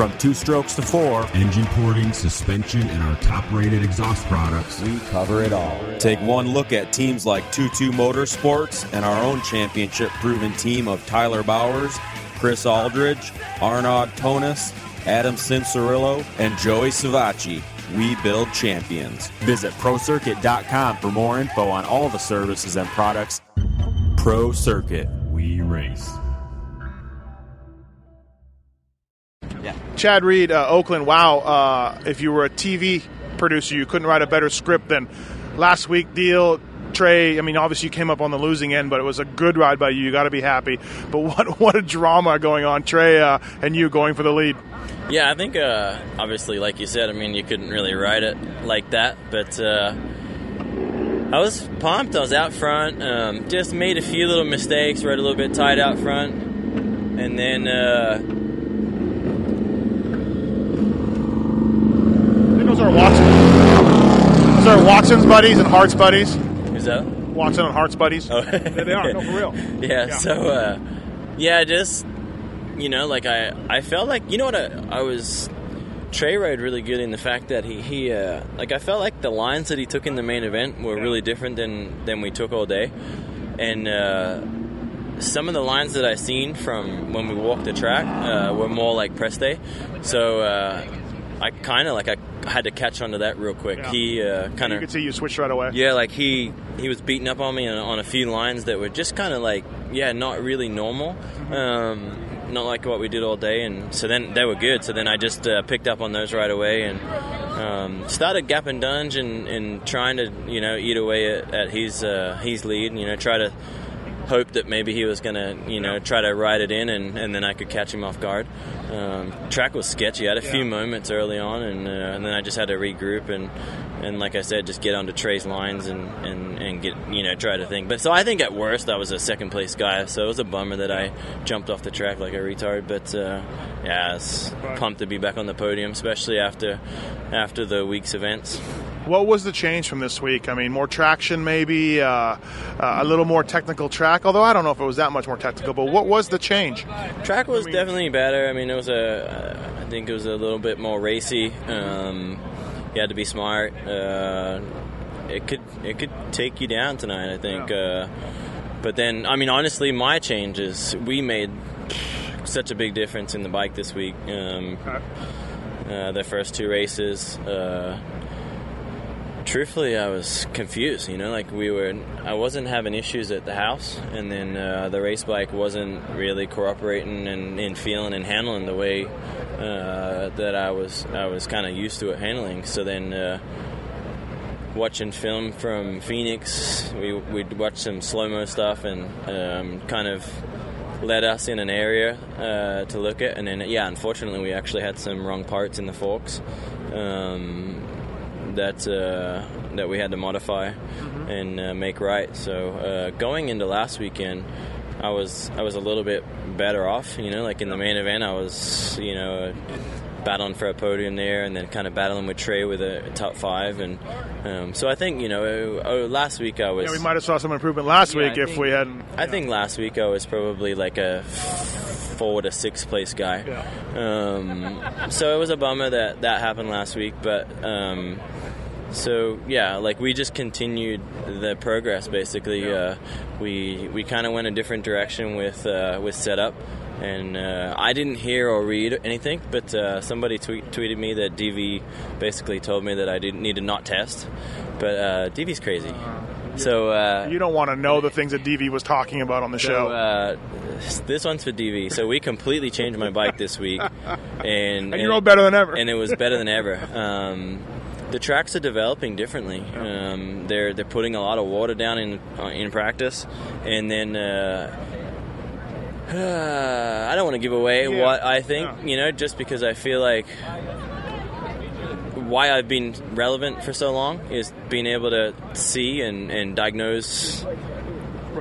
From two strokes to four, engine porting, suspension, and our top rated exhaust products, we cover it all. Take one look at teams like TwoTwo Motorsports and our own championship proven team of Tyler Bowers, Chris Alldredge, Arnaud Tonus, Adam Cianciarulo, and Joey Savatgy. We build champions. Visit ProCircuit.com for more info on all the services and products. Pro Circuit. We race. Chad Reed, uh, Oakland. Wow, uh, if you were a TV producer, you couldn't write a better script than last week deal. Trey, I mean, obviously you came up on the losing end, but it was a good ride by you. You got to be happy. But what what a drama going on, Trey, uh, and you going for the lead. Yeah, I think uh, obviously, like you said, I mean, you couldn't really ride it like that, but uh, I was pumped. I was out front. Um, just made a few little mistakes. Rode a little bit tight out front, and then. Those are Watson. Those are Watson's buddies and Hart's buddies. Who's that? Watson and Hart's buddies. Oh. yeah, they are. No, for real. Yeah. yeah. So, uh, yeah, just you know, like I, I felt like you know what I, I was. Trey rode really good in the fact that he, he uh, like I felt like the lines that he took in the main event were really different than than we took all day, and uh, some of the lines that I seen from when we walked the track uh, were more like press day, so uh, I kind of like I had to catch onto that real quick. Yeah. He uh, kind of you could see you switched right away. Yeah, like he he was beating up on me on, on a few lines that were just kind of like yeah, not really normal. Mm-hmm. Um, not like what we did all day, and so then they were good. So then I just uh, picked up on those right away and um, started gapping Dunge and, and trying to you know eat away at, at his uh, his lead, and you know try to hope that maybe he was going to, you know, try to ride it in and, and then I could catch him off guard. Um, track was sketchy. I had a yeah. few moments early on, and, uh, and then I just had to regroup and, and like I said, just get onto Trey's lines and, and, and get, you know, try to think. But so I think at worst I was a second place guy, so it was a bummer that I jumped off the track like a retard. But uh, yeah, I was pumped to be back on the podium, especially after after the week's events. What was the change from this week? I mean, more traction, maybe uh, uh, a little more technical track. Although I don't know if it was that much more technical. But what was the change? Track was I mean, definitely better. I mean, it was a. I think it was a little bit more racy. Um, you had to be smart. Uh, it could it could take you down tonight. I think. Uh, but then, I mean, honestly, my changes we made such a big difference in the bike this week. Um, okay. uh, the first two races. Uh, truthfully, I was confused. You know, like we were, I wasn't having issues at the house, and then uh, the race bike wasn't really cooperating and, and feeling and handling the way uh, that I was. I was kind of used to it handling. So then, uh, watching film from Phoenix, we we'd watch some slow mo stuff and um, kind of led us in an area uh, to look at. And then, yeah, unfortunately, we actually had some wrong parts in the forks. Um, that uh, that we had to modify mm-hmm. and uh, make right. So uh, going into last weekend, I was I was a little bit better off. You know, like in the main event, I was you know battling for a podium there, and then kind of battling with Trey with a, a top five, and um, so I think you know oh, last week I was. Yeah, we might have saw some improvement last yeah, week if we hadn't. I know. think last week I was probably like a four a sixth place guy. Yeah. Um, so it was a bummer that that happened last week, but um, so yeah, like we just continued the progress. Basically, yeah. uh, we we kind of went a different direction with uh, with setup, and uh, I didn't hear or read anything, but uh, somebody tweet, tweeted me that DV basically told me that I didn't need to not test. But uh, DV's crazy. So uh, you don't want to know the things that DV was talking about on the so, show. Uh, this one's for DV. So we completely changed my bike this week, and, and you rode better than ever. And it was better than ever. Um, the tracks are developing differently. Um, they're they're putting a lot of water down in uh, in practice, and then. Uh, uh, I don't want to give away yeah. what I think, yeah. you know, just because I feel like why I've been relevant for so long is being able to see and, and diagnose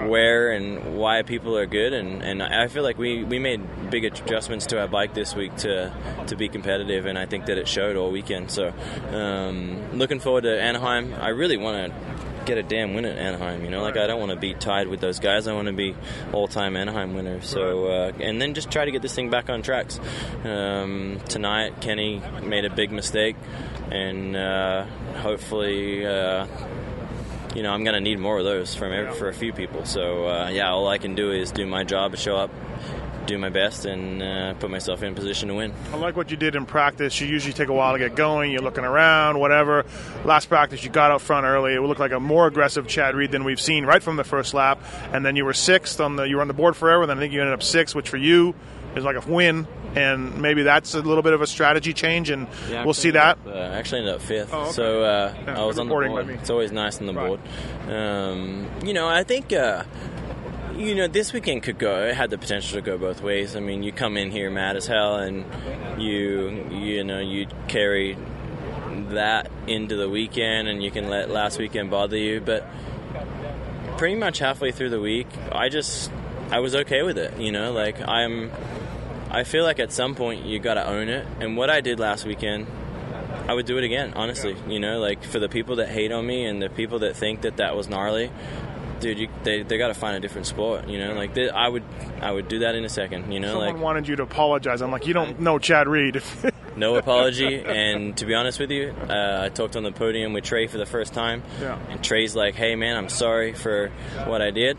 where and why people are good, and, and I feel like we, we made big adjustments to our bike this week to to be competitive, and I think that it showed all weekend. So, um, looking forward to Anaheim. I really want to get a damn win at Anaheim. You know, like I don't want to be tied with those guys. I want to be all-time Anaheim winner. So, uh, and then just try to get this thing back on tracks. Um, tonight, Kenny made a big mistake, and uh, hopefully. Uh, you know, I'm going to need more of those from every, for a few people. So, uh, yeah, all I can do is do my job, show up, do my best and uh, put myself in a position to win. I like what you did in practice. You usually take a while to get going. You're looking around, whatever. Last practice, you got out front early. It looked like a more aggressive Chad Reed than we've seen right from the first lap. And then you were sixth on the. You were on the board forever. Then I think you ended up sixth, which for you is like a win. And maybe that's a little bit of a strategy change, and yeah, we'll see that. Up, uh, actually ended up fifth, oh, okay. so uh, yeah, I was on the board. It's always nice on the right. board. Um, you know, I think uh, you know, this weekend could go. It had the potential to go both ways. I mean, you come in here mad as hell, and you you know you carry that into the weekend, and you can let last weekend bother you. But pretty much halfway through the week, I just I was okay with it. You know, like I'm. I feel like at some point you got to own it, and what I did last weekend. I would do it again, honestly. You know, like for the people that hate on me and the people that think that that was gnarly, dude, you, they they got to find a different sport. You know, like they, I would I would do that in a second. You know, someone like wanted you to apologize. I'm like, you don't know Chad Reed. no apology. And to be honest with you, uh, I talked on the podium with Trey for the first time, yeah. and Trey's like, "Hey, man, I'm sorry for what I did,"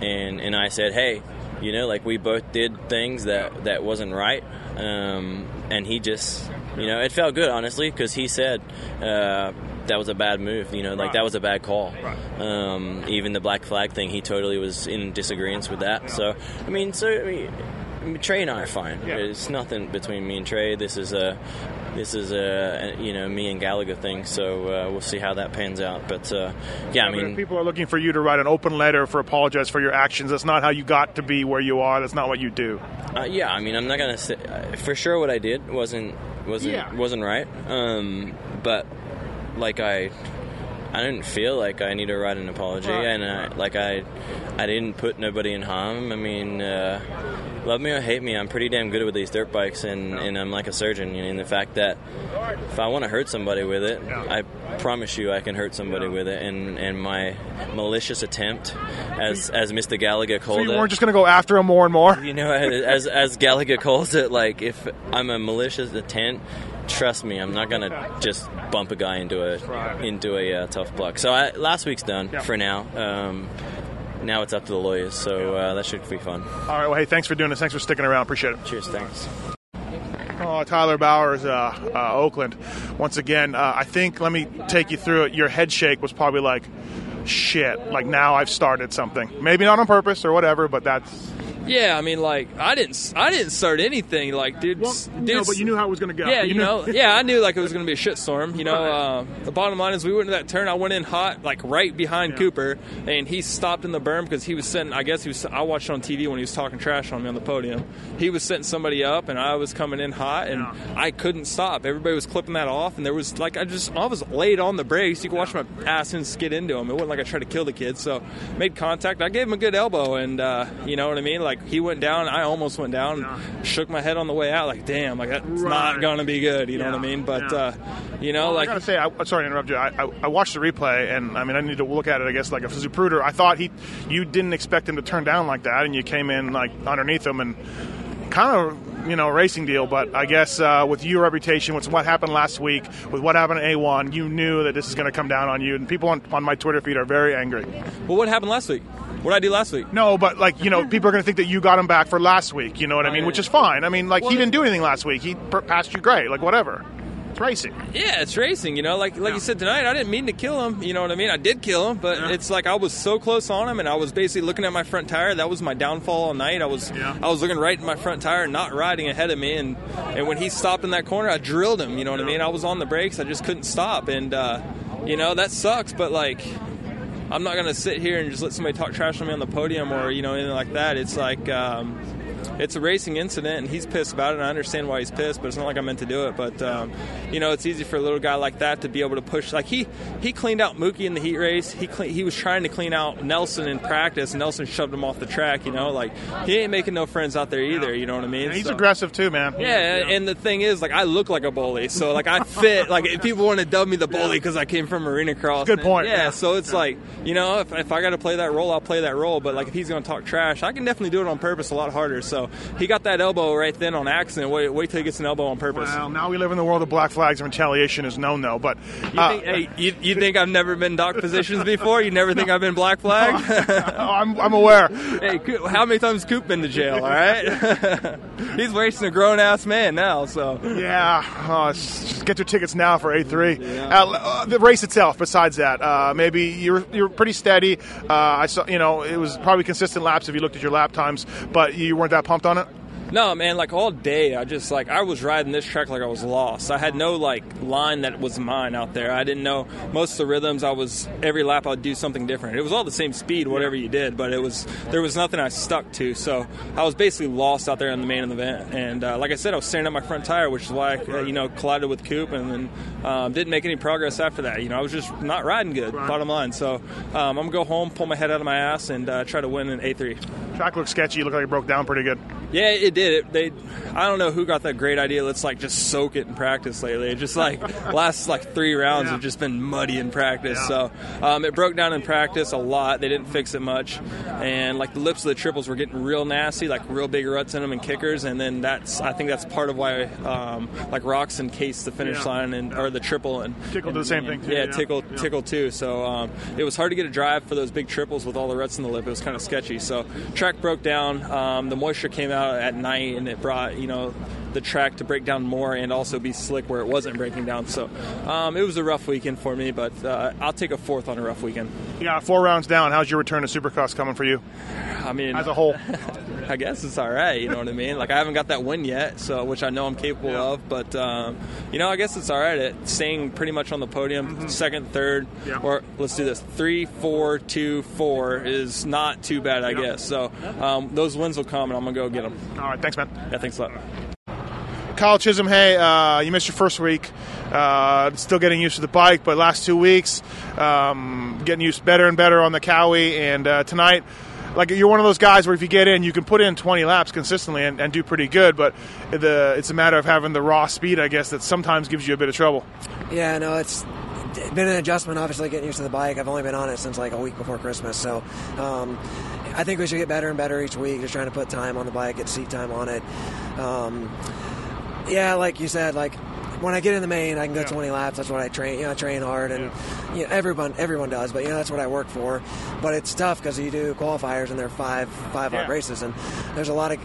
and and I said, "Hey." You know, like we both did things that that wasn't right, um, and he just, you know, it felt good honestly because he said, uh, that was a bad move. You know, like right. that was a bad call. Right. Um, even the black flag thing, he totally was in disagreement with that. So I mean, so I mean, Trey and I are fine. Yeah. It's nothing between me and Trey. This is a this is a you know me and Gallagher thing. So uh, we'll see how that pans out. But uh, yeah, I mean, people are looking for you to write an open letter for apologize for your actions. That's not how you got to be where you are. That's not what you do. Uh, yeah, I mean, I'm not gonna say uh, for sure what I did wasn't wasn't yeah. wasn't right. Um, but like I I didn't feel like I need to write an apology, and I, like I, I didn't put nobody in harm. I mean, uh, love me or hate me, I'm pretty damn good with these dirt bikes, and, and I'm like a surgeon. You know, in the fact that if I want to hurt somebody with it, I promise you I can hurt somebody with it. And, and my malicious attempt, as as Mr. Gallagher called so you weren't just going to go after him more and more. You know, as as Gallagher calls it, like if I'm a malicious attempt trust me, I'm not gonna just bump a guy into a into a uh, tough block. So I, last week's done yeah. for now. Um, now it's up to the lawyers, so uh, that should be fun. All right. Well, hey, thanks for doing this. Thanks for sticking around. Appreciate it. Cheers. Thanks. Oh, Tyler Bowers, uh, uh, Oakland. Once again, uh, I think, let me take you through it. Your head shake was probably like, shit, like now I've started something. Maybe not on purpose or whatever, but that's yeah, I mean, like I didn't, I didn't start anything. Like, dude, well, no, but you knew how it was going to go. Yeah, you, know, yeah, I knew like it was going to be a shitstorm. You know, uh, the bottom line is we went to that turn. I went in hot, like right behind yeah. Cooper, and he stopped in the berm because he was setting. I guess he was. I watched on TV when he was talking trash on me on the podium. He was setting somebody up, and I was coming in hot, and yeah. I couldn't stop. Everybody was clipping that off, and there was like I just I was laid on the brakes. You could watch my ass and skid into him. It wasn't like I tried to kill the kid. So made contact. I gave him a good elbow, and uh, you know what I mean. Like he went down. I almost went down, yeah. shook my head on the way out, like, damn, like that's right. not gonna be good. You yeah. know what I mean? But yeah. uh, you know, well, like I gotta say, I, sorry to interrupt you. I, I, I, watched the replay, and I mean, I need to look at it. I guess like a Zapruder, I thought he, you didn't expect him to turn down like that, and you came in like underneath him and kind of you know racing deal. But I guess uh, with your reputation, with what happened last week, with what happened at A1, you knew that this is going to come down on you, and people on, on my Twitter feed are very angry. Well, what happened last week? What did I do last week? No, but like you know, people are going to think that you got him back for last week. You know what I mean? Which is fine. I mean, like well, he didn't do anything last week. He passed you great. Like whatever. It's racing. Yeah, it's racing. You know, like like yeah. you said tonight, I didn't mean to kill him. You know what I mean? I did kill him, but yeah. it's like I was so close on him, and I was basically looking at my front tire. That was my downfall all night. I was yeah. I was looking right in my front tire, not riding ahead of me, and and when he stopped in that corner, I drilled him. You know what I mean? I was on the brakes. I just couldn't stop, and uh, you know that sucks. But like I'm not gonna sit here and just let somebody talk trash on me on the podium or you know anything like that. It's like. Um, it's a racing incident, and he's pissed about it. and I understand why he's pissed, but it's not like I meant to do it. But um, you know, it's easy for a little guy like that to be able to push. Like he he cleaned out Mookie in the heat race. He cle- he was trying to clean out Nelson in practice. and Nelson shoved him off the track. You know, like he ain't making no friends out there either. You know what I mean? And he's So- aggressive too, man. yeah, and the thing is, like, I look like a bully, so like I fit. Like, if people want to dub me the bully because I came from arena cross. Good point, Yeah, yeah. so it's like, you know, if, if I got to play that role, I'll play that role. But like, if he's going to talk trash, I can definitely do it on purpose a lot harder. So he got that elbow right then on accident. Wait, wait till he gets an elbow on purpose. Well, now we live in the world of black flags and retaliation is known, though. But You uh, think, hey, you, you think I've never been dock positions before? You never think I've been black flag? I'm, I'm aware. hey, how many times Coop been to jail? All right, he's wasting a grown ass man now. So Yeah, oh, just get your tickets now for A3. Uh, uh, the race itself. Besides that, uh, maybe you're you're pretty steady. Uh, I saw, you know, it was probably consistent laps if you looked at your lap times, but you weren't that pumped on it. No, man, like all day, I just like I was riding this track like I was lost. I had no like line that was mine out there. I didn't know most of the rhythms. I was every lap I'd do something different. It was all the same speed, whatever you did, but it was there was nothing I stuck to. So I was basically lost out there in the main event. And uh, like I said, I was staring at my front tire, which is why I, uh, you know collided with Coop, and then um, didn't make any progress after that. You know, I was just not riding good. Bottom line. So um, I'm gonna go home, pull my head out of my ass, and uh, try to win an A3. Track looked sketchy. You looked like it broke down pretty good. Yeah, it did. It, they, I don't know who got that great idea. Let's like just soak it in practice lately. It just like last like three rounds have just been muddy in practice. So um, it broke down in practice a lot. They didn't fix it much, and like the lips of the triples were getting real nasty, like real big ruts in them and kickers. And then that's I think that's part of why um, like Roczen cased the finish Yeah. line and or the triple and Tickle did the same thing, too, Yeah, yeah. tickle Yeah. tickle too. So um, it was hard to get a drive for those big triples with all the ruts in the lip. It was kind of sketchy. So track broke down. Um, the moisture came out at night, and it brought you know the track to break down more and also be slick where it wasn't breaking down. So um, it was a rough weekend for me, but uh, I'll take a fourth on a rough weekend. Yeah, four rounds down. How's your return to Supercross coming for you I mean, as a whole? I guess it's all right. You know what I mean? Like I haven't got that win yet, so which I know I'm capable Yeah. of. But um, you know, I guess it's all right. At staying pretty much on the podium, second, third, Mm-hmm. Yeah. or let's do this: three, four, two, four is not too bad, I Yeah. guess. So um, those wins will come, and I'm gonna go get them. All right, thanks, man. Yeah, thanks a lot. Kyle Chisholm, hey, uh, you missed your first week. Uh, still getting used to the bike, but last two weeks, um, getting used better and better on the Kawi. And uh, tonight, like you're one of those guys where if you get in, you can put in 20 laps consistently and, and do pretty good. But the, it's a matter of having the raw speed, I guess, that sometimes gives you a bit of trouble. Yeah, no, it's been an adjustment. Obviously, getting used to the bike. I've only been on it since like a week before Christmas, so um, I think we should get better and better each week. Just trying to put time on the bike, get seat time on it. Um, yeah, like you said, like when I get in the main, I can go 20 laps. That's what I train. You know, I train hard, and you know, everyone everyone does. But you know, that's what I work for. But it's tough because you do qualifiers and they're five five lap Yeah. races, and there's a lot of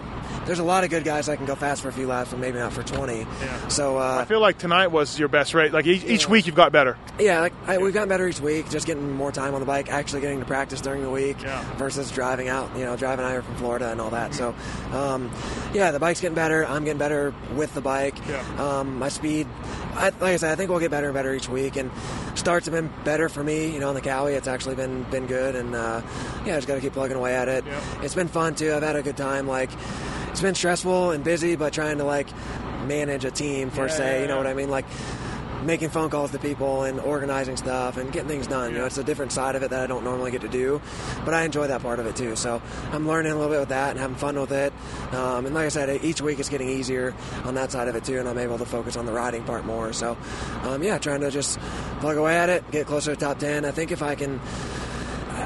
there's a lot of good guys that can go fast for a few laps, but maybe not for 20. So uh, I feel like tonight was your best rate. Like each, each week, you've got better. yeah, like I, we've gotten better each week. Just getting more time on the bike, actually getting to practice during the week Yeah. versus driving out. You know, driving out here from Florida and all that. So, um, yeah, the bike's getting better. I'm getting better with the bike. Yeah. Um, my speed, I, like I said, I think we'll get better and better each week. And starts have been better for me. You know, on the Kawi, it's actually been been good. And uh, yeah, just got to keep plugging away at it. Yeah. It's been fun too. I've had a good time. Like, it's been stressful and busy, but trying to like manage a team per Yeah, se. yeah, You know yeah. what I mean? Like making phone calls to people and organizing stuff and getting things done. You know, it's a different side of it that I don't normally get to do, but I enjoy that part of it too. So I'm learning a little bit with that and having fun with it. Um, and like I said, each week it's getting easier on that side of it too, and I'm able to focus on the riding part more. So um, yeah, trying to just plug away at it, get closer to top ten. I think if I can.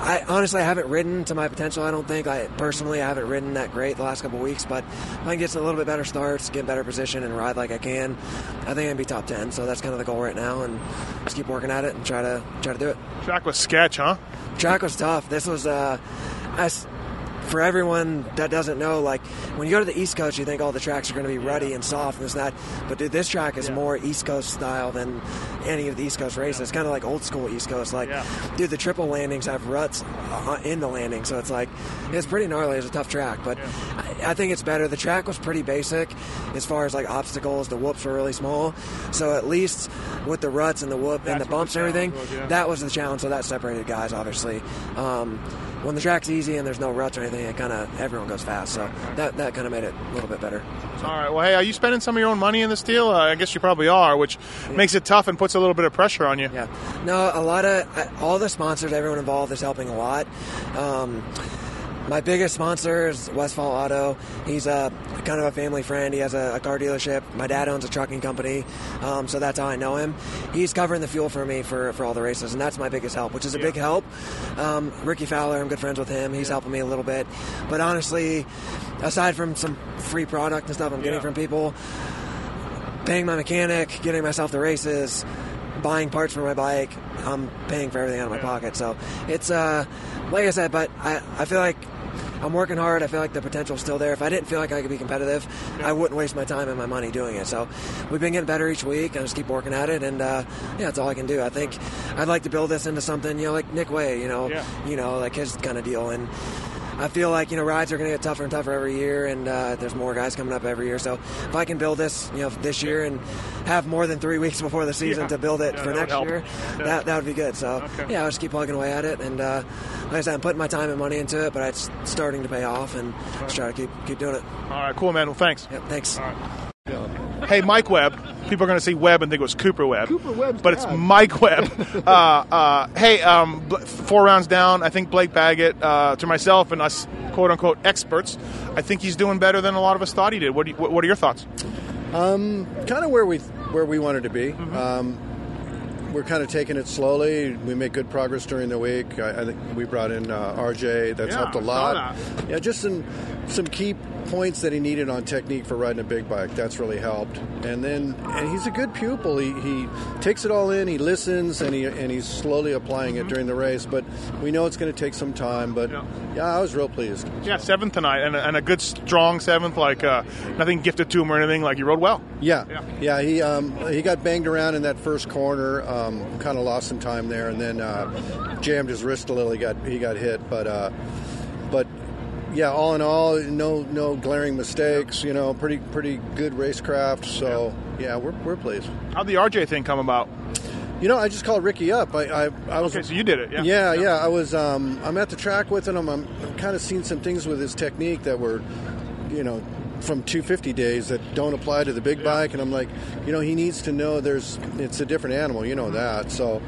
I honestly I haven't ridden to my potential. I don't think I personally I haven't ridden that great the last couple of weeks, but if I can get a little bit better starts, get better position, and ride like I can, I think I can be top ten. So that's kind of the goal right now, and just keep working at it and try to try to do it. Track was sketch, huh? Track was tough. This was uh, I for everyone that doesn't know, like when you go to the East Coast, you think all the tracks are going to be ruddy and soft and this and that. But dude, this track is more East Coast style than any of the East Coast races. It's kind of like old school East Coast. Like, Yeah. dude, the triple landings have ruts uh, in the landing, so it's like it's pretty gnarly. It's a tough track, but I, I think it's better. The track was pretty basic as far as like obstacles. The whoops were really small, so at least with the ruts and the whoop and the bumps the and everything, was, yeah. that was the challenge. So that separated guys, obviously. Um, when the track's easy and there's no ruts or anything, it kind of everyone goes fast. So that that kind of made it a little bit better. All right. Well, hey, are you spending some of your own money in this deal? Uh, I guess you probably are, which yeah. makes it tough and puts a little bit of pressure on you. Yeah. No, a lot of all the sponsors, everyone involved is helping a lot. Um, my biggest sponsor is Westfall Auto. He's a kind of a family friend. He has a, a car dealership. My dad owns a trucking company, um, so that's how I know him. He's covering the fuel for me for, for all the races, and that's my biggest help, which is a yeah. big help. Um, Rickie Fowler, I'm good friends with him. He's yeah. helping me a little bit, but honestly, aside from some free product and stuff I'm getting yeah. from people, paying my mechanic, getting myself the races, buying parts for my bike, I'm paying for everything out of my pocket. So it's uh, like I said, but I, I feel like I'm working hard. I feel like the potential's still there. If I didn't feel like I could be competitive, I wouldn't waste my time and my money doing it. So we've been getting better each week. I just keep working at it, and uh, yeah, that's all I can do. I think I'd like to build this into something, you know, like Nick Wey, you know, yeah. you know, like his kind of deal, and I feel like you know rides are going to get tougher and tougher every year, and uh, there's more guys coming up every year. So if I can build this, you know, this year and have more than three weeks before the season yeah. to build it yeah, for next year, yeah. that that would be good. So okay. yeah, I'll just keep plugging away at it, and uh, like I said, I'm putting my time and money into it, but it's starting to pay off, and just try to keep keep doing it. All right, cool, man. Well, thanks. Yep, thanks. Hey, Mike Webb. People are going to see Webb and think it was Cooper Webb. Cooper Webb, but it's Mike Webb. uh, uh, hey, um, four rounds down. I think Blake Baggett, uh, to myself and us, quote unquote, experts, I think he's doing better than a lot of us thought he did. What, you, what are your thoughts? Um, kind of where we where we wanted to be. Mm-hmm. Um, we're kind of taking it slowly. We make good progress during the week. I, I think we brought in uh, RJ. That's yeah, helped a lot. Yeah, just some some key points that he needed on technique for riding a big bike. That's really helped. And then, and he's a good pupil. He, he takes it all in. He listens, and he and he's slowly applying mm-hmm. it during the race. But we know it's going to take some time. But yeah. yeah, I was real pleased. Yeah, seventh tonight, and a, and a good strong seventh. Like uh, nothing gifted to him or anything. Like he rode well. Yeah, yeah. yeah he um, he got banged around in that first corner. Um, kind of lost some time there, and then uh, jammed his wrist a little. He got he got hit, but. Uh, but yeah, all in all, no no glaring mistakes. You know, pretty pretty good racecraft. So yeah, we're we're pleased. How'd the RJ thing come about? You know, I just called Ricky up. I, I, I was. Okay, so you did it, yeah. Yeah, yeah. yeah I was. Um, I'm at the track with him. I'm, I'm kind of seeing some things with his technique that were, you know, from 250 days that don't apply to the big yeah. bike, and I'm like, you know, he needs to know there's it's a different animal. You know that. So,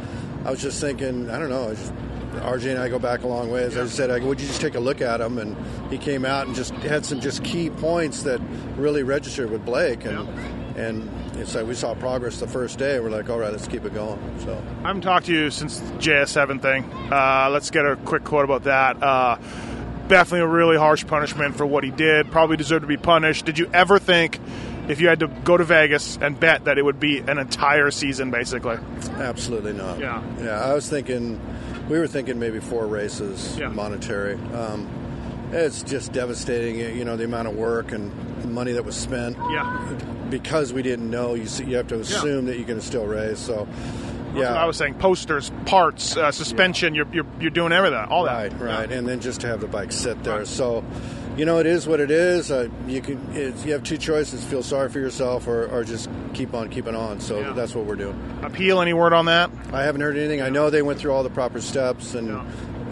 I was just thinking, I don't know, just RJ and I go back a long way. As yeah. I said, I would you just take a look at him? And he came out and just had some just key points that really registered with Blake. And yeah. and it's like we saw progress the first day. We're like, all right, let's keep it going. So I haven't talked to you since JS7 thing. Uh, let's get a quick quote about that. Uh, definitely a really harsh punishment for what he did. Probably deserved to be punished. Did you ever think? If you had to go to Vegas and bet that it would be an entire season, basically, absolutely not. Yeah, yeah. I was thinking we were thinking maybe four races, yeah. monetary. Um, it's just devastating, you know, the amount of work and money that was spent. Yeah. Because we didn't know, you see, you have to assume yeah. that you can still race. So, yeah. I was saying posters, parts, uh, suspension. Yeah. You're, you're you're doing everything, all that. Right, right, yeah. and then just to have the bike sit there. Right. So, you know, it is what it is. Uh, you can you have two choices: feel sorry for yourself, or, or just keep on keeping on. So yeah. that's what we're doing. Appeal? Any word on that? I haven't heard anything. I know they went through all the proper steps, and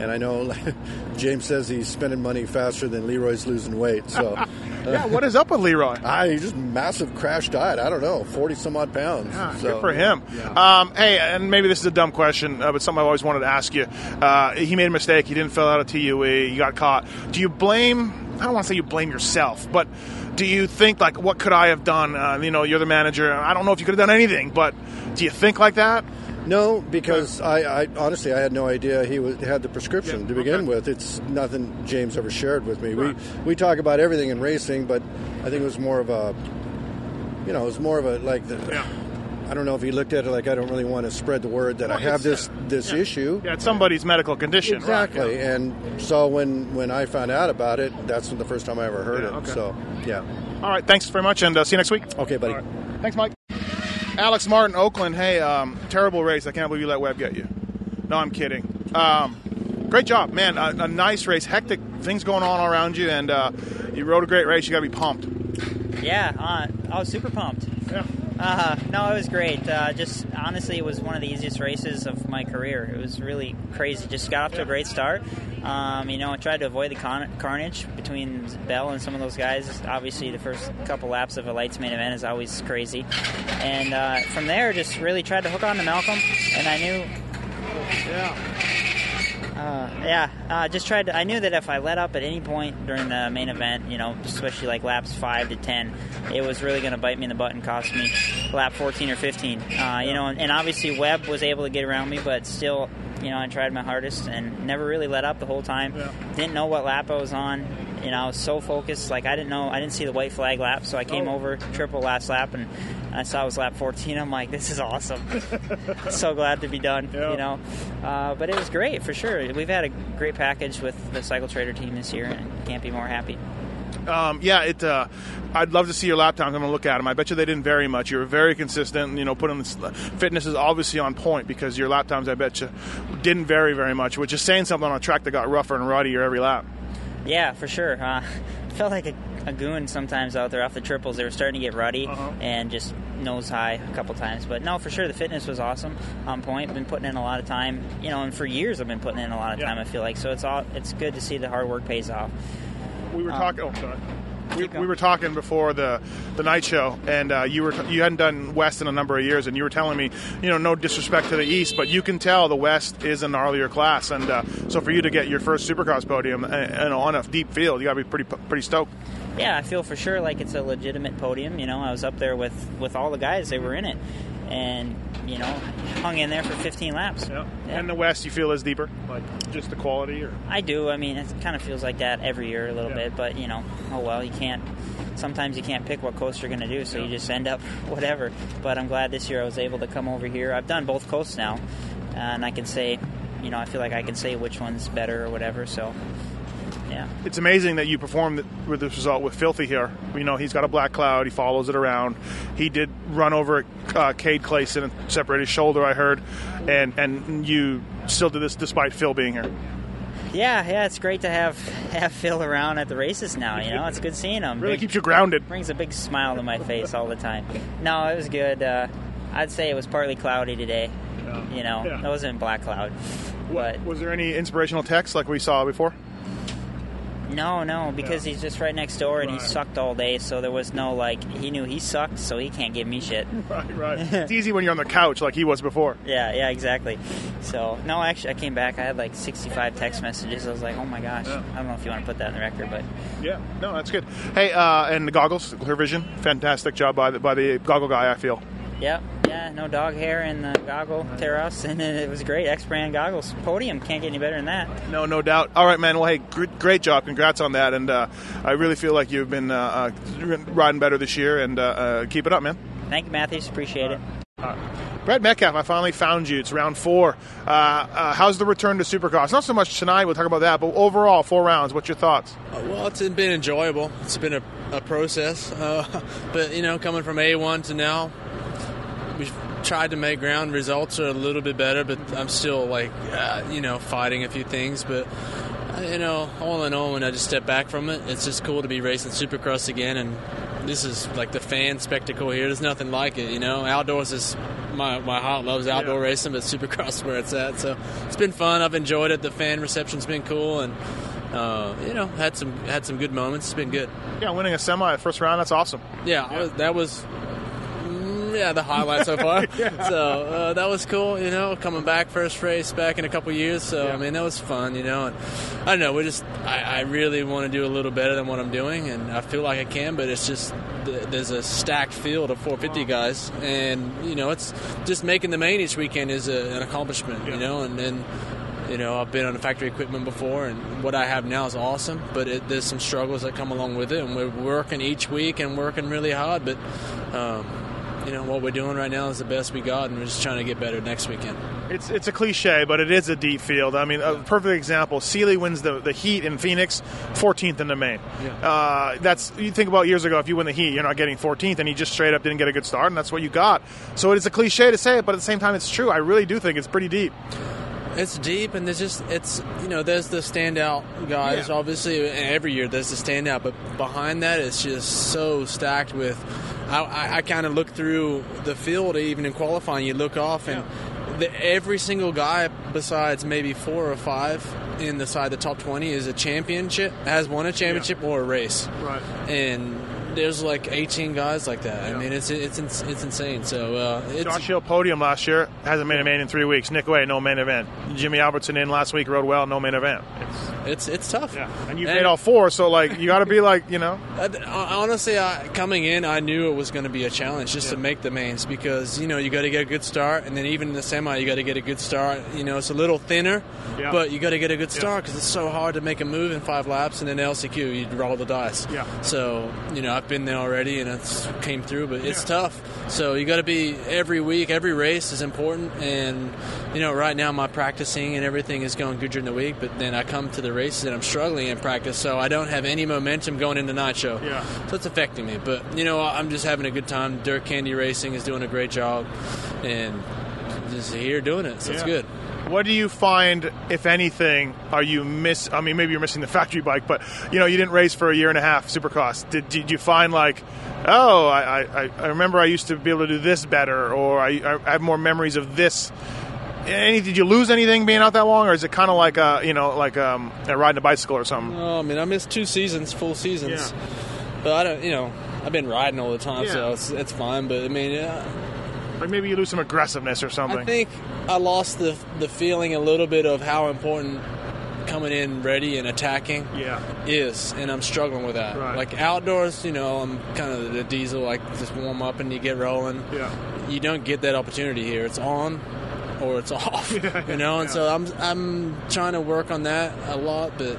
and I know James says he's spending money faster than Leroy's losing weight. So. yeah, what is up with Leroy? I just massive crash diet. I don't know, forty some odd pounds. Yeah, so, good for him. Yeah. Um, hey, and maybe this is a dumb question, uh, but something I've always wanted to ask you. Uh, he made a mistake. He didn't fill out a TUE. He got caught. Do you blame I don't want to say you blame yourself, but do you think like what could I have done? Uh, you know, you're the manager. I don't know if you could have done anything, but do you think like that? No, because I, I, honestly I had no idea he was, had the prescription yeah, to begin okay. with. It's nothing James ever shared with me. Right. We we talk about everything in racing, but I think it was more of a, you know, it was more of a like the. Yeah I don't know if he looked at it like I don't really want to spread the word that well, I have this this yeah. issue. Yeah, it's somebody's medical condition. Exactly. Right, yeah. And so when when I found out about it, that's the first time I ever heard it. Okay. So yeah. All right. Thanks very much, and uh, see you next week. Okay, buddy. Right. Thanks, Mike. Alex Martin, Oakland. Hey, um, terrible race. I can't believe you let Webb get you. No, I'm kidding. Um, great job, man. A, a, nice race. Hectic things going on all around you, and uh, you rode a great race. You got to be pumped. Yeah, uh, I was super pumped. Yeah. Uh, no, it was great. Uh, just honestly, it was one of the easiest races of my career. It was really crazy. Just got off to a great start. Um, you know, I tried to avoid the con- carnage between Bell and some of those guys. Obviously, the first couple laps of a lights main event is always crazy, and uh, from there, just really tried to hook on to Malcolm. And I knew, Yeah. Uh, yeah, uh, just tried. To, I knew that if I let up at any point during the main event, you know, especially like laps five to ten, it was really going to bite me in the butt and cost me lap 14 or 15. Uh, you know, and, and obviously Webb was able to get around me, but still, you know, I tried my hardest and never really let up the whole time. Didn't know what lap I was on. You know, I was so focused. Like I didn't know, I didn't see the white flag lap, so I came Oh. over triple last lap and. I saw it was lap 14. I'm like, this is awesome. so glad to be done. You know, uh, but it was great for sure. We've had a great package with the Cycle Trader team this year, and can't be more happy. Um, yeah, it. Uh, I'd love to see your lap times. I'm going to look at them. I bet you they didn't vary much. You were very consistent. You know, putting this fitness is obviously on point because your lap times, I bet you, didn't vary very much, which is saying something on a track that got rougher and ruddier every lap. Yeah, for sure. Uh, felt like a, a goon sometimes out there off the triples. They were starting to get ruddy and just nose high a couple times. But no, for sure, the fitness was awesome, on point. Been putting in a lot of time, you know, and for years I've been putting in a lot of time. I feel like so it's all it's good to see the hard work pays off. We were Um, talking. Oh, sorry. We, we were talking before the the night show, and uh, you were you hadn't done West in a number of years, and you were telling me, you know, no disrespect to the East, but you can tell the West is an gnarlier class, and uh, so for you to get your first Supercross podium and, and on a deep field, you got to be pretty pretty stoked. Yeah, I feel for sure like it's a legitimate podium. You know, I was up there with with all the guys; they were in it, and you know, hung in there for 15 laps. Yeah. And the West, you feel is deeper, like just the quality, or I do. I mean, it kind of feels like that every year a little bit, but you know, oh well, you can't. Sometimes you can't pick what coast you're going to do, so you just end up whatever. But I'm glad this year I was able to come over here. I've done both coasts now, and I can say, you know, I feel like I can say which one's better or whatever. So, yeah. it's amazing that you performed with this result with Filthy here. You know, he's got a black cloud. He follows it around. He did run over uh, Cade Clayson and separate his shoulder. I heard, and and you still did this despite Phil being here. Yeah, yeah, it's great to have have Phil around at the races now. You know, it's good seeing him. Really Big- keeps you grounded. Brings a big smile to my face all the time. No, it was good. Uh, I'd say it was partly cloudy today. You know, Yeah. it wasn't black cloud. But Was there any inspirational text like we saw before? No, no, because he's just right next door and he sucked all day, so there was no like he knew he sucked, so he can't give me shit. Right, right. it's easy when you're on the couch like he was before. Yeah, yeah, exactly. So no, actually, I came back. I had like 65 text messages. I was like, oh my gosh. I don't know if you want to put that in the record, but Yeah, no, that's good. Hey, uh, and the goggles, Clear Vision, fantastic job by the by the goggle guy. I feel. yeah, yeah, no dog hair in the goggle terrace, and it was great. X brand goggles, podium. Can't get any better than that. No, no doubt. All right, man. Well, hey, great, great job. Congrats on that. And uh, I really feel like you've been uh, uh, riding better this year. And uh, uh, keep it up, man. Thank you, Matthes. Appreciate it. Brett Metcalf, I finally found you. It's round four. Uh, uh, how's the return to Supercross? Not so much tonight. We'll talk about that. But overall, four rounds. What's your thoughts? Uh, Well, it's been enjoyable. It's been a, a process, uh, but you know, coming from A1 to now, we've tried to make ground. Results are a little bit better, but I'm still like, uh, you know, fighting a few things. But uh, you know, all in all, when I just step back from it, it's just cool to be racing Supercross again. And this is like the fan spectacle here. There's nothing like it. You know, outdoors is my my heart loves outdoor racing, but Supercross is where it's at. So it's been fun. I've enjoyed it. The fan reception's been cool, and uh, you know, had some had some good moments. It's been good. Yeah, winning a semi first round. That's awesome. Yeah, I was- that was yeah the highlight so far. So uh, that was cool. You know, coming back first race back in a couple years. So I mean, that was fun. You know, and I don't know. We just I, I really want to do a little better than what I'm doing, and I feel like I can. But it's just there's a stacked field of 450 guys, and you know, it's just making the main each weekend is a, an accomplishment. You know, and then. You know, I've been on the factory equipment before, and what I have now is awesome. But it, there's some struggles that come along with it, and we're working each week and working really hard. But um, you know, what we're doing right now is the best we got, and we're just trying to get better next weekend. It's it's a cliche, but it is a deep field. I mean, a perfect example. Seely wins the, the heat in Phoenix, 14th in the main. Uh, that's you think about years ago. If you win the heat, you're not getting 14th, and he just straight up didn't get a good start, and that's what you got. So it is a cliche to say it, but at the same time, it's true. I really do think it's pretty deep. It's deep, and there's just it's you know there's the standout guys. Yeah. Obviously, every year there's the standout, but behind that it's just so stacked with. I, I, I kind of look through the field, even in qualifying. You look off, and the, every single guy, besides maybe four or five in the side the top twenty, is a championship, has won a championship or a race. Right. And there's like 18 guys like that. I mean, it's it's it's, it's insane. So uh, it's Josh Hill podium last year hasn't made a main in three weeks. Nick Wey, no main event. Jimmy Albertson in last week rode well, no main event. it's it's tough. Yeah, and you made all four, so like you got to be like you know. Honestly, I, coming in, I knew it was going to be a challenge just to make the mains because you know you got to get a good start, and then even in the semi, you got to get a good start. You know, it's a little thinner, Yeah. but you got to get a good start because it's so hard to make a move in five laps, and then LCQ, you roll the dice. Yeah. So you know, I've been there already, and it's came through, but it's tough. So you got to be every week, every race is important, and you know, right now my practicing and everything is going good during the week, but then I come to the races and I'm struggling in practice, so I don't have any momentum going into night show. Yeah. So it's affecting me, but you know, I'm just having a good time. Dirt Candy Racing is doing a great job, and just here doing it, so it's good. What do you find, if anything, are you miss? I mean, maybe you're missing the factory bike, but you know, you didn't race for a year and a half, Supercross. Did, did you find like, oh, I, I, I remember I used to be able to do this better, or I, I have more memories of this? Any, did you lose anything being out that long, or is it kind of like uh, you know, like um, riding a bicycle or something? Oh, I mean, I missed two seasons, full seasons, Yeah. but I don't, you know, I've been riding all the time, Yeah. so it's, it's fine. But I mean, yeah, Like maybe you lose some aggressiveness or something. I think I lost the the feeling a little bit of how important coming in ready and attacking Yeah. is, and I'm struggling with that. Right. Like outdoors, you know, I'm kind of the diesel, like just warm up and you get rolling. Yeah. You don't get that opportunity here. It's on or it's off, you know. And so I'm I'm trying to work on that a lot, but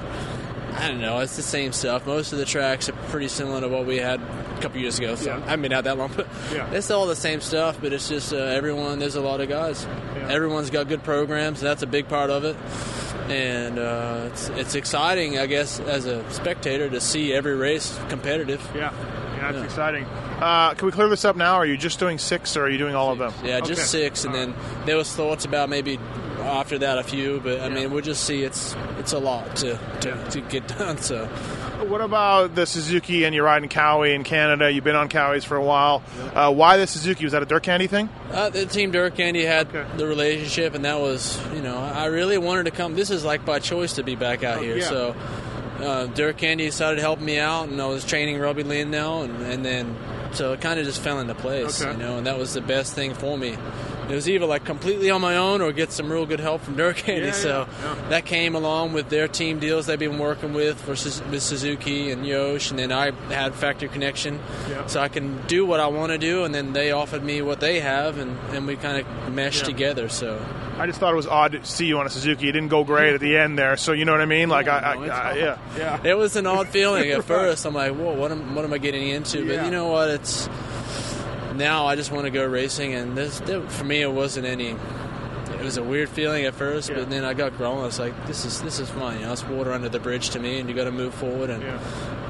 I don't know. It's the same stuff. Most of the tracks are pretty similar to what we had couple years ago. So Yeah. I haven't been out that long, but Yeah. it's all the same stuff. But it's just uh, everyone. There's a lot of guys. Yeah. Everyone's got good programs, and that's a big part of it. And uh, it's it's exciting, I guess, as a spectator to see every race competitive. Yeah. Yeah, that's exciting. Uh, can we clear this up now? Are you just doing six, or are you doing all of them? Yeah, just Okay. six, and then there was thoughts about maybe after that a few, but I mean we'll just see. It's it's a lot to to, to get done. So What about the Suzuki and you're riding Kawi in Canada? You've been on Kawis for a while. Uh, why the Suzuki? Was that a dirt candy thing? uh, the team Dirt Candy had Okay. the relationship, and that was you know I really wanted to come. This is like by choice to be back out here. yeah. So uh, Dirt Candy started helping me out, and I was training Robbie Lynn now, and, and then so it kind of just fell into place, Okay. you know, and that was the best thing for me. It was either like completely on my own or get some real good help from Dirt Candy. Yeah, so yeah, yeah. that came along with their team deals they've been working with for with Suzuki and Yosh, and then I had Factory Connection, Yeah. so I can do what I want to do, and then they offered me what they have, and, and we kind of meshed Yeah. together. So I just thought it was odd to see you on a Suzuki. It didn't go great at the end there, so you know what I mean? Like, I, no, I, it's I yeah, yeah. it was an odd feeling at first. I'm like, whoa, what am, what am I getting into? Yeah. But you know what? It's now I just want to go racing, and this for me it wasn't any. It was a weird feeling at first, Yeah. but then I got growing. I was like, this is this is fun. You know, it's water under the bridge to me, and you got to move forward. And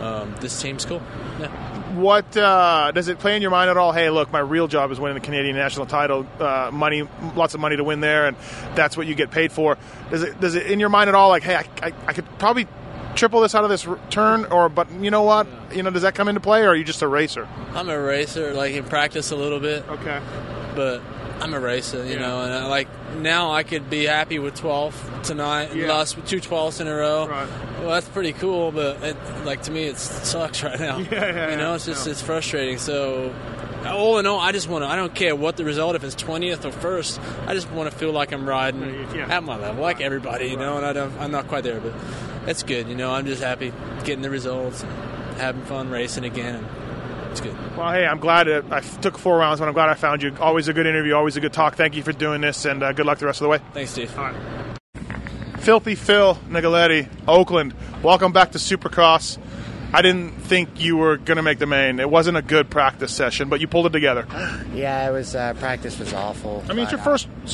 um, this team's cool. Yeah. What uh, does it play in your mind at all? Hey, look, my real job is winning the Canadian national title. Uh, money, lots of money to win there, and that's what you get paid for. Does it? Does it in your mind at all? Like, hey, I, I, I could probably triple this out of this r- turn, or but you know what? You know, does that come into play, or are you just a racer? I'm a racer, like in practice a little bit, Okay. but I'm a racer, you Yeah. know. And I, like now, I could be happy with 12 tonight. Yeah. Lost two 12s in a row. Right. Well, that's pretty cool, but it, like to me, it sucks right now. Yeah, yeah, you know, yeah. it's just Yeah. it's frustrating. So, all in all, I just want to. I don't care what the result, if it's twentieth or first. I just want to feel like I'm riding Yeah. at my level, like everybody, you know. And I don't. I'm not quite there, but it's good. You know, I'm just happy getting the results, having fun racing again. And it's good. Well, hey, I'm glad it, I f- took four rounds, but I'm glad I found you. Always a good interview, always a good talk. Thank you for doing this, and uh, good luck the rest of the way. Thanks, Steve. All right. Filthy Phil Nicoletti, Oakland. Welcome back to Supercross. I didn't think you were going to make the main. It wasn't a good practice session, but you pulled it together. Yeah, it was uh, practice was awful. I mean, it's your first uh,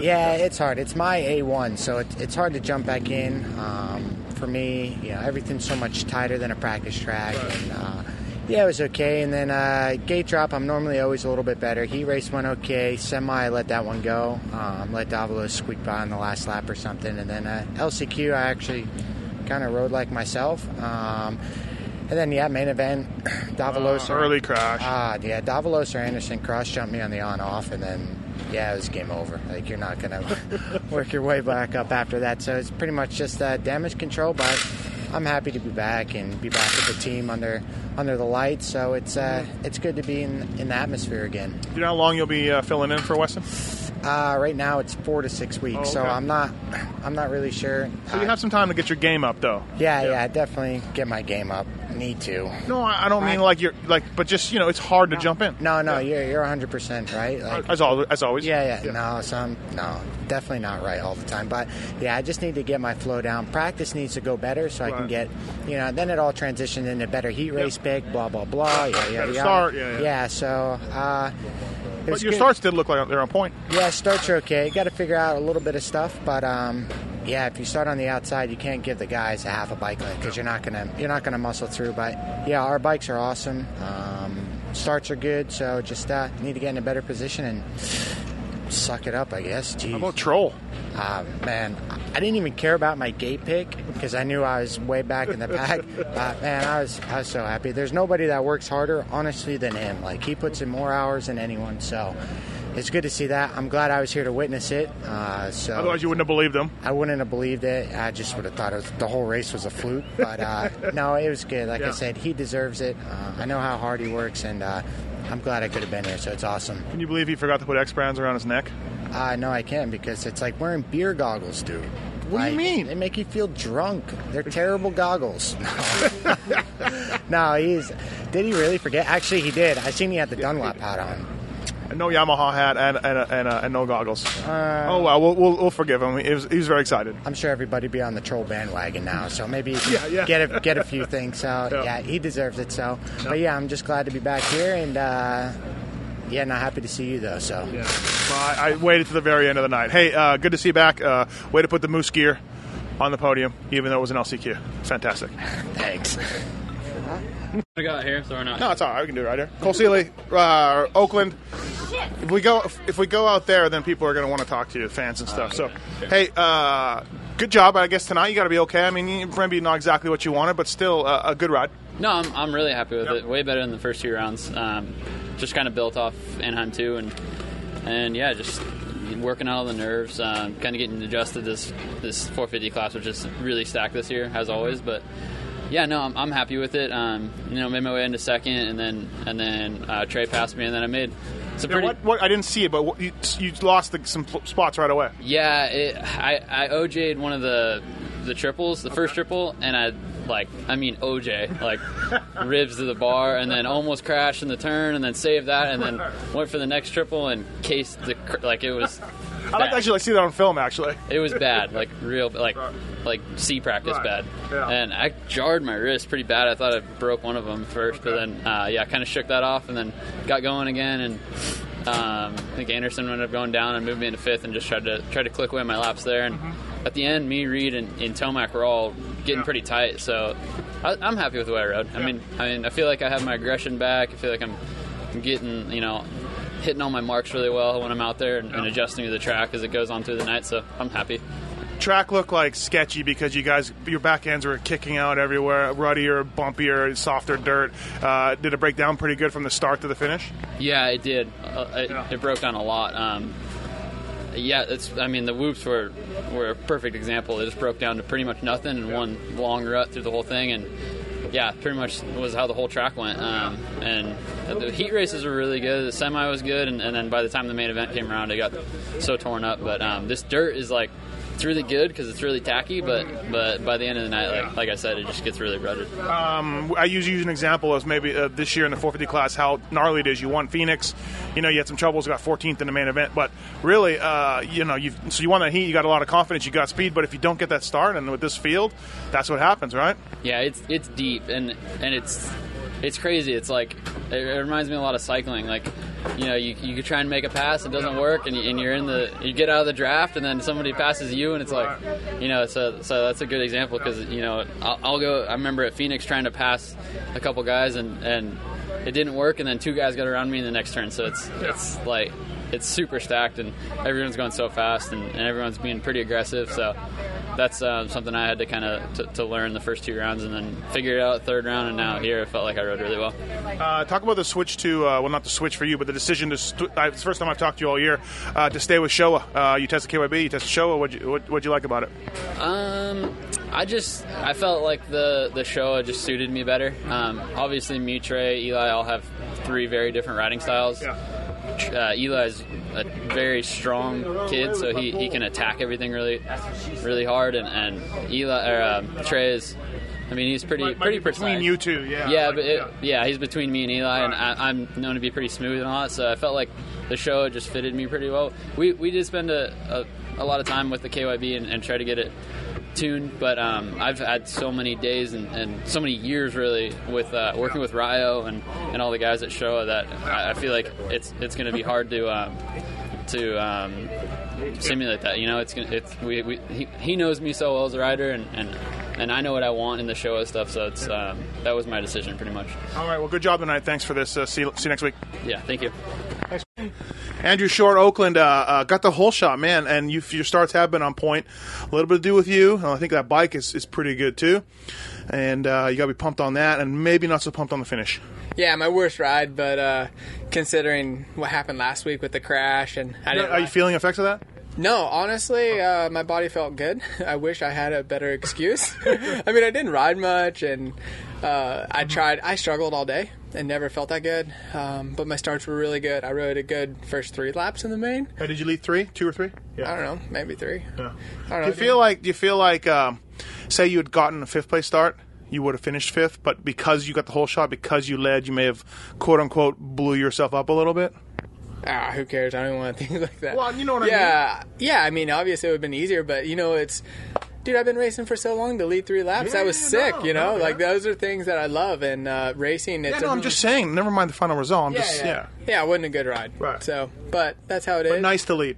yeah, it's hard. It's my A1, so it, it's hard to jump back in. Um, for me, you know, everything's so much tighter than a practice track, and uh, Yeah, it was okay. And then uh, gate drop, I'm normally always a little bit better. Heat race went okay. Semi, I let that one go. Um, let Davalos squeak by on the last lap or something. And then uh, LCQ, I actually kind of rode like myself. Um, and then, yeah, main event, Davalos. Uh, early crash. Ah, yeah, Davalos or Anderson cross jumped me on the on off, and then, yeah, it was game over. Like, you're not going to work your way back up after that. So it's pretty much just uh, damage control, but I'm happy to be back and be back with the team under under the lights. So it's uh, it's good to be in, in the atmosphere again. Do you know how long you'll be uh, filling in for Weston? Uh, right now it's four to six weeks, Oh, so. I'm not I'm not really sure. So you have some time to get your game up, though. Yeah, yeah, definitely get my game up. Need to. No, I I don't mean like you're like, but just you know, it's hard to jump in. No, no, you're you're 100 percent right. Like, As always, as always. Yeah, yeah, No, some no, definitely not right all the time. But yeah, I just need to get my flow down. Practice needs to go better so I can get, you know, then it all transitioned into better heat race pick, blah blah blah. Yeah, yeah, Better yeah. start, yeah, yeah. yeah so. uh But your good. starts did look like they're on point. Yeah, starts are okay. Got to figure out a little bit of stuff, but um, yeah, if you start on the outside, you can't give the guys a half a bike length because you're not gonna you're not gonna muscle through. But yeah, our bikes are awesome. Um, starts are good, so just uh, need to get in a better position and suck it up, I guess. Jeez. How about troll? Uh, man, I didn't even care about my gate pick because I knew I was way back in the pack. uh, man, I was I was so happy. There's nobody that works harder, honestly, than him. Like he puts in more hours than anyone. So it's good to see that. I'm glad I was here to witness it. Uh, so Otherwise, you wouldn't have believed them. I wouldn't have believed it. I just would have thought it was, the whole race was a fluke. But uh, no, it was good. Like Yeah. I said, he deserves it. Uh, I know how hard he works, and uh, I'm glad I could have been here. So it's awesome. Can you believe he forgot to put EKS Brands around his neck? Uh, no, I can't because it's like wearing beer goggles, dude. What do you mean? They make you feel drunk. They're terrible goggles. no, he's. Did he really forget? Actually, he did. I seen he had the Dunlop hat on. No Yamaha hat and and, and, and no goggles. Uh, oh well, we'll, we'll, we'll forgive him. He was, he was very excited. I'm sure everybody be on the troll bandwagon now, so maybe he can Yeah, yeah. get a, get a few things. So Yeah. yeah. he deserves it. So, but yeah, I'm just glad to be back here, and uh, yeah, not happy to see you though. So Well, I, I waited to the very end of the night. Hey, uh, good to see you back. Uh, way to put the moose gear on the podium, even though it was an LCQ. Fantastic. Thanks. I got here, so we're not. No, it's all right. We can do it right here. Cole Seely, uh, Oakland. If we go, if we go out there, then people are going to want to talk to you, fans and stuff. So, hey, uh, good job. I guess tonight you got to be okay. I mean, you- maybe not exactly what you wanted, but still uh, a good ride. No, I'm, I'm really happy with it. Way better than the first two rounds. Um, just kind of built off Anaheim two, and and yeah, just working out all the nerves, um, kind of getting adjusted to this this 450 class, which is really stacked this year as always. But yeah, no, I'm, I'm happy with it. Um, you know, made my way into second, and then and then uh, Trey passed me, and then I made some Yeah, pretty. what, what, I didn't see it, but what, you, you lost the, some spots right away. Yeah, it, I I OJ'd one of the the triples, the first triple, and I like I mean OJ like ribs to the bar, and then almost crashed in the turn, and then saved that, and then went for the next triple and cased the cr- like it was. I like to actually like, see that on film. Actually, It was bad, like real, like like C practice Right. bad, Yeah. and I jarred my wrist pretty bad. I thought I broke one of them first, but then uh, yeah, I kind of shook that off, and then got going again, and um, I think Anderson ended up going down and moved me into fifth, and just tried to tried to click away my laps there. And Mm-hmm. at the end, me, Reed, and, and Tomac were all getting pretty tight, so I, I'm happy with the way I rode. I mean, I mean, I feel like I have my aggression back. I feel like I'm, getting, you know. Hitting all my marks really well when I'm out there and, and adjusting to the track as it goes on through the night, so I'm happy. track looked like sketchy because you guys, your back ends were kicking out everywhere, ruddier, bumpier, softer dirt. Uh, did it break down pretty good from the start to the finish? Yeah, it did. Uh, it, it broke down a lot. Um, yeah, it's. I mean, the whoops were were a perfect example. It just broke down to pretty much nothing in one long rut through the whole thing, and yeah, pretty much was how the whole track went. Um, and the heat races were really good. The semi was good, and, and then by the time the main event came around, it got so torn up. But um, this dirt is like. It's really good because it's really tacky, but but by the end of the night, like like I said, it just gets really rutted. Um, I use use an example as maybe uh, this year in the 450 class how gnarly it is. You won Phoenix, you know you had some troubles, got 14th in the main event, but really, uh, you know, you so you won that heat, you got a lot of confidence, you got speed, but if you don't get that start, and with this field, that's what happens, right? Yeah, it's it's deep and and it's it's crazy. It's like it, it reminds me a lot of cycling. Like, you know, you, you try and make a pass, it doesn't work, and, you, and you're in the you get out of the draft, and then somebody passes you, and it's like, you know, so so that's a good example because you know I'll, I'll go. I remember at Phoenix trying to pass a couple guys, and and it didn't work, and then two guys got around me in the next turn. So it's it's like it's super stacked, and everyone's going so fast, and, and everyone's being pretty aggressive. So that's uh, something I had to kind of to, to learn the first two rounds, and then figure it out third round, and now here it felt like I rode really well. Uh, talk about the switch to uh, well, not the switch for you, but the decision to. St- it's the first time I've talked to you all year uh, to stay with Showa. Uh, you tested KYB, you tested Showa. What'd you, what, what'd you like about it? Um, I just I felt like the the Showa just suited me better. Um, obviously, me, Trey, Eli all have three very different riding styles. Uh, Eli's a very strong kid, so he, he can attack everything really really hard, and, and Eli or um, Trey is. I mean, he's pretty Might- might pretty between you two, yeah. Yeah, Like, but it, yeah, he's between me and Eli, and I, I'm known to be pretty smooth and all that. So I felt like the show just fitted me pretty well. We we did spend a, a, a lot of time with the KYB and, and try to get it tuned, but um, I've had so many days and, and so many years really with uh, working with Ryo and, and all the guys at Showa that I, I feel like it's it's going to be hard to um, to um, simulate that. You know, it's gonna, it's we, we he, he knows me so well as a rider, and, and and I know what I want in the Showa stuff. So it's um, that was my decision pretty much. All right, well, good job tonight. Thanks for this. Uh, see, see you next week. Yeah, thank you. Andrew Short, Oakland, uh, uh, got the whole shot, man, and you, your starts have been on point. A little bit to do with you. and I think that bike is, is pretty good too, and uh, you got to be pumped on that, and maybe not so pumped on the finish. Yeah, my worst ride, but uh, considering what happened last week with the crash, and I didn't Are you feeling effects of that? No, honestly, uh, my body felt good. I wish I had a better excuse. I mean, I didn't ride much, and uh, I tried. I struggled all day and never felt that good. Um, but my starts were really good. I rode a good first three laps in the main. Uh, did you lead three, two or three? Yeah. I don't know, maybe three. Yeah. I don't know. Do you feel like do you feel like um, say you had gotten a fifth place start, you would have finished fifth, but because you got the whole shot, because you led, you may have quote unquote blew yourself up a little bit. Ah, who cares? I don't want to think like that. Well, you know what I mean? yeah, Yeah, I mean, obviously it would have been easier, but you know, it's. Dude, I've been racing for so long to lead three laps. Yeah, that was yeah, sick, no, you know? no, like, those are things that I love, and uh, racing, it Yeah, no, I'm just saying. Never mind the final result. I'm yeah, just yeah. yeah. yeah. it wasn't a good ride. Right. So, but that's how it is. But nice to lead.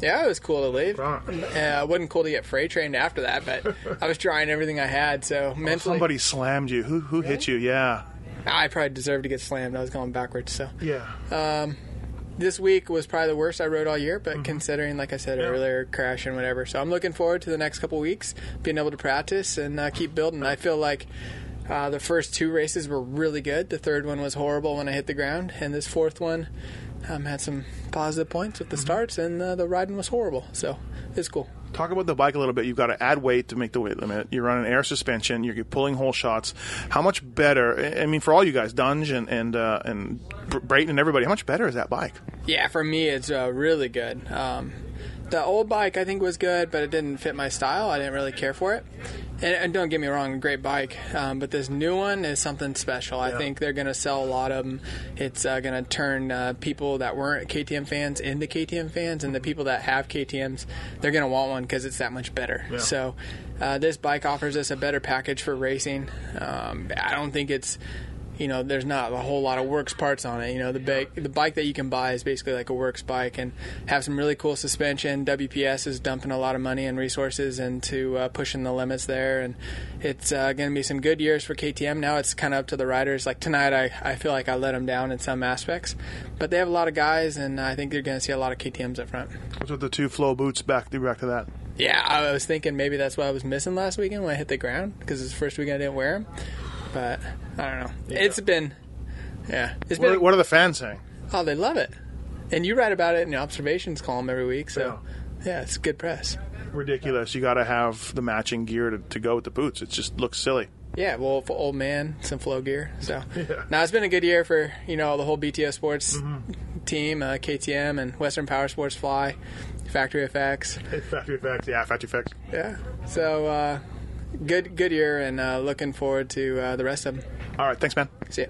Yeah, it was cool to leave. Uh, it wasn't cool to get freight trained after that, but I was trying everything I had. So mentally, Somebody slammed you. Who who hit you? Yeah. I probably deserved to get slammed. I was going backwards. So Yeah. um, this week was probably the worst I rode all year, but considering, like I said earlier, crash and whatever. So I'm looking forward to the next couple weeks, being able to practice and uh, keep building. I feel like uh, the first two races were really good. The third one was horrible when I hit the ground, and this fourth one um, had some positive points with the starts, and uh, the riding was horrible. So it's cool. Talk about the bike a little bit. You've got to add weight to make the weight limit. You're running air suspension. You're pulling whole shots. How much better? I- I mean, for all you guys, Dunge and and uh, and Brayton and everybody, how much better is that bike? Yeah, for me, it's uh, really good. Um, the old bike I think was good, but it didn't fit my style. I didn't really care for it. And, and don't get me wrong, great bike. Um, but this new one is something special. I think they're going to sell a lot of them. It's uh, going to turn uh, people that weren't KTM fans into KTM fans, and the people that have KTM's, they're going to want one because it's that much better. Yeah. So uh, this bike offers us a better package for racing. Um, I don't think it's you know, there's not a whole lot of works parts on it. You know, the bike, the bike that you can buy is basically like a works bike and have some really cool suspension. WPS is dumping a lot of money and resources into uh, pushing the limits there, and it's uh, going to be some good years for KTM. Now it's kind of up to the riders. Like tonight, I, I feel like I let them down in some aspects, but they have a lot of guys, and I think they're going to see a lot of KTM's up front. What's with the two flow boots back? Back to that. Yeah, I was thinking maybe that's what I was missing last weekend when I hit the ground because it's the first weekend I didn't wear them. But I don't know. It's been, yeah, it's What, been. what are the fans saying? Oh, they love it, and you write about it in the observations column every week. So, yeah, it's good press. Ridiculous. You got to have the matching gear to, to go with the boots. It just looks silly. Yeah, well, for old man, some flow gear. So now it's been a good year for you know the whole BTO Sports team, uh, KTM and Western Power Sports Fly, Factory Effex. Factory Effex. Yeah, Factory Effex. Yeah. So uh, good, good year, and uh, looking forward to uh, the rest of them. All right. Thanks, man. See ya.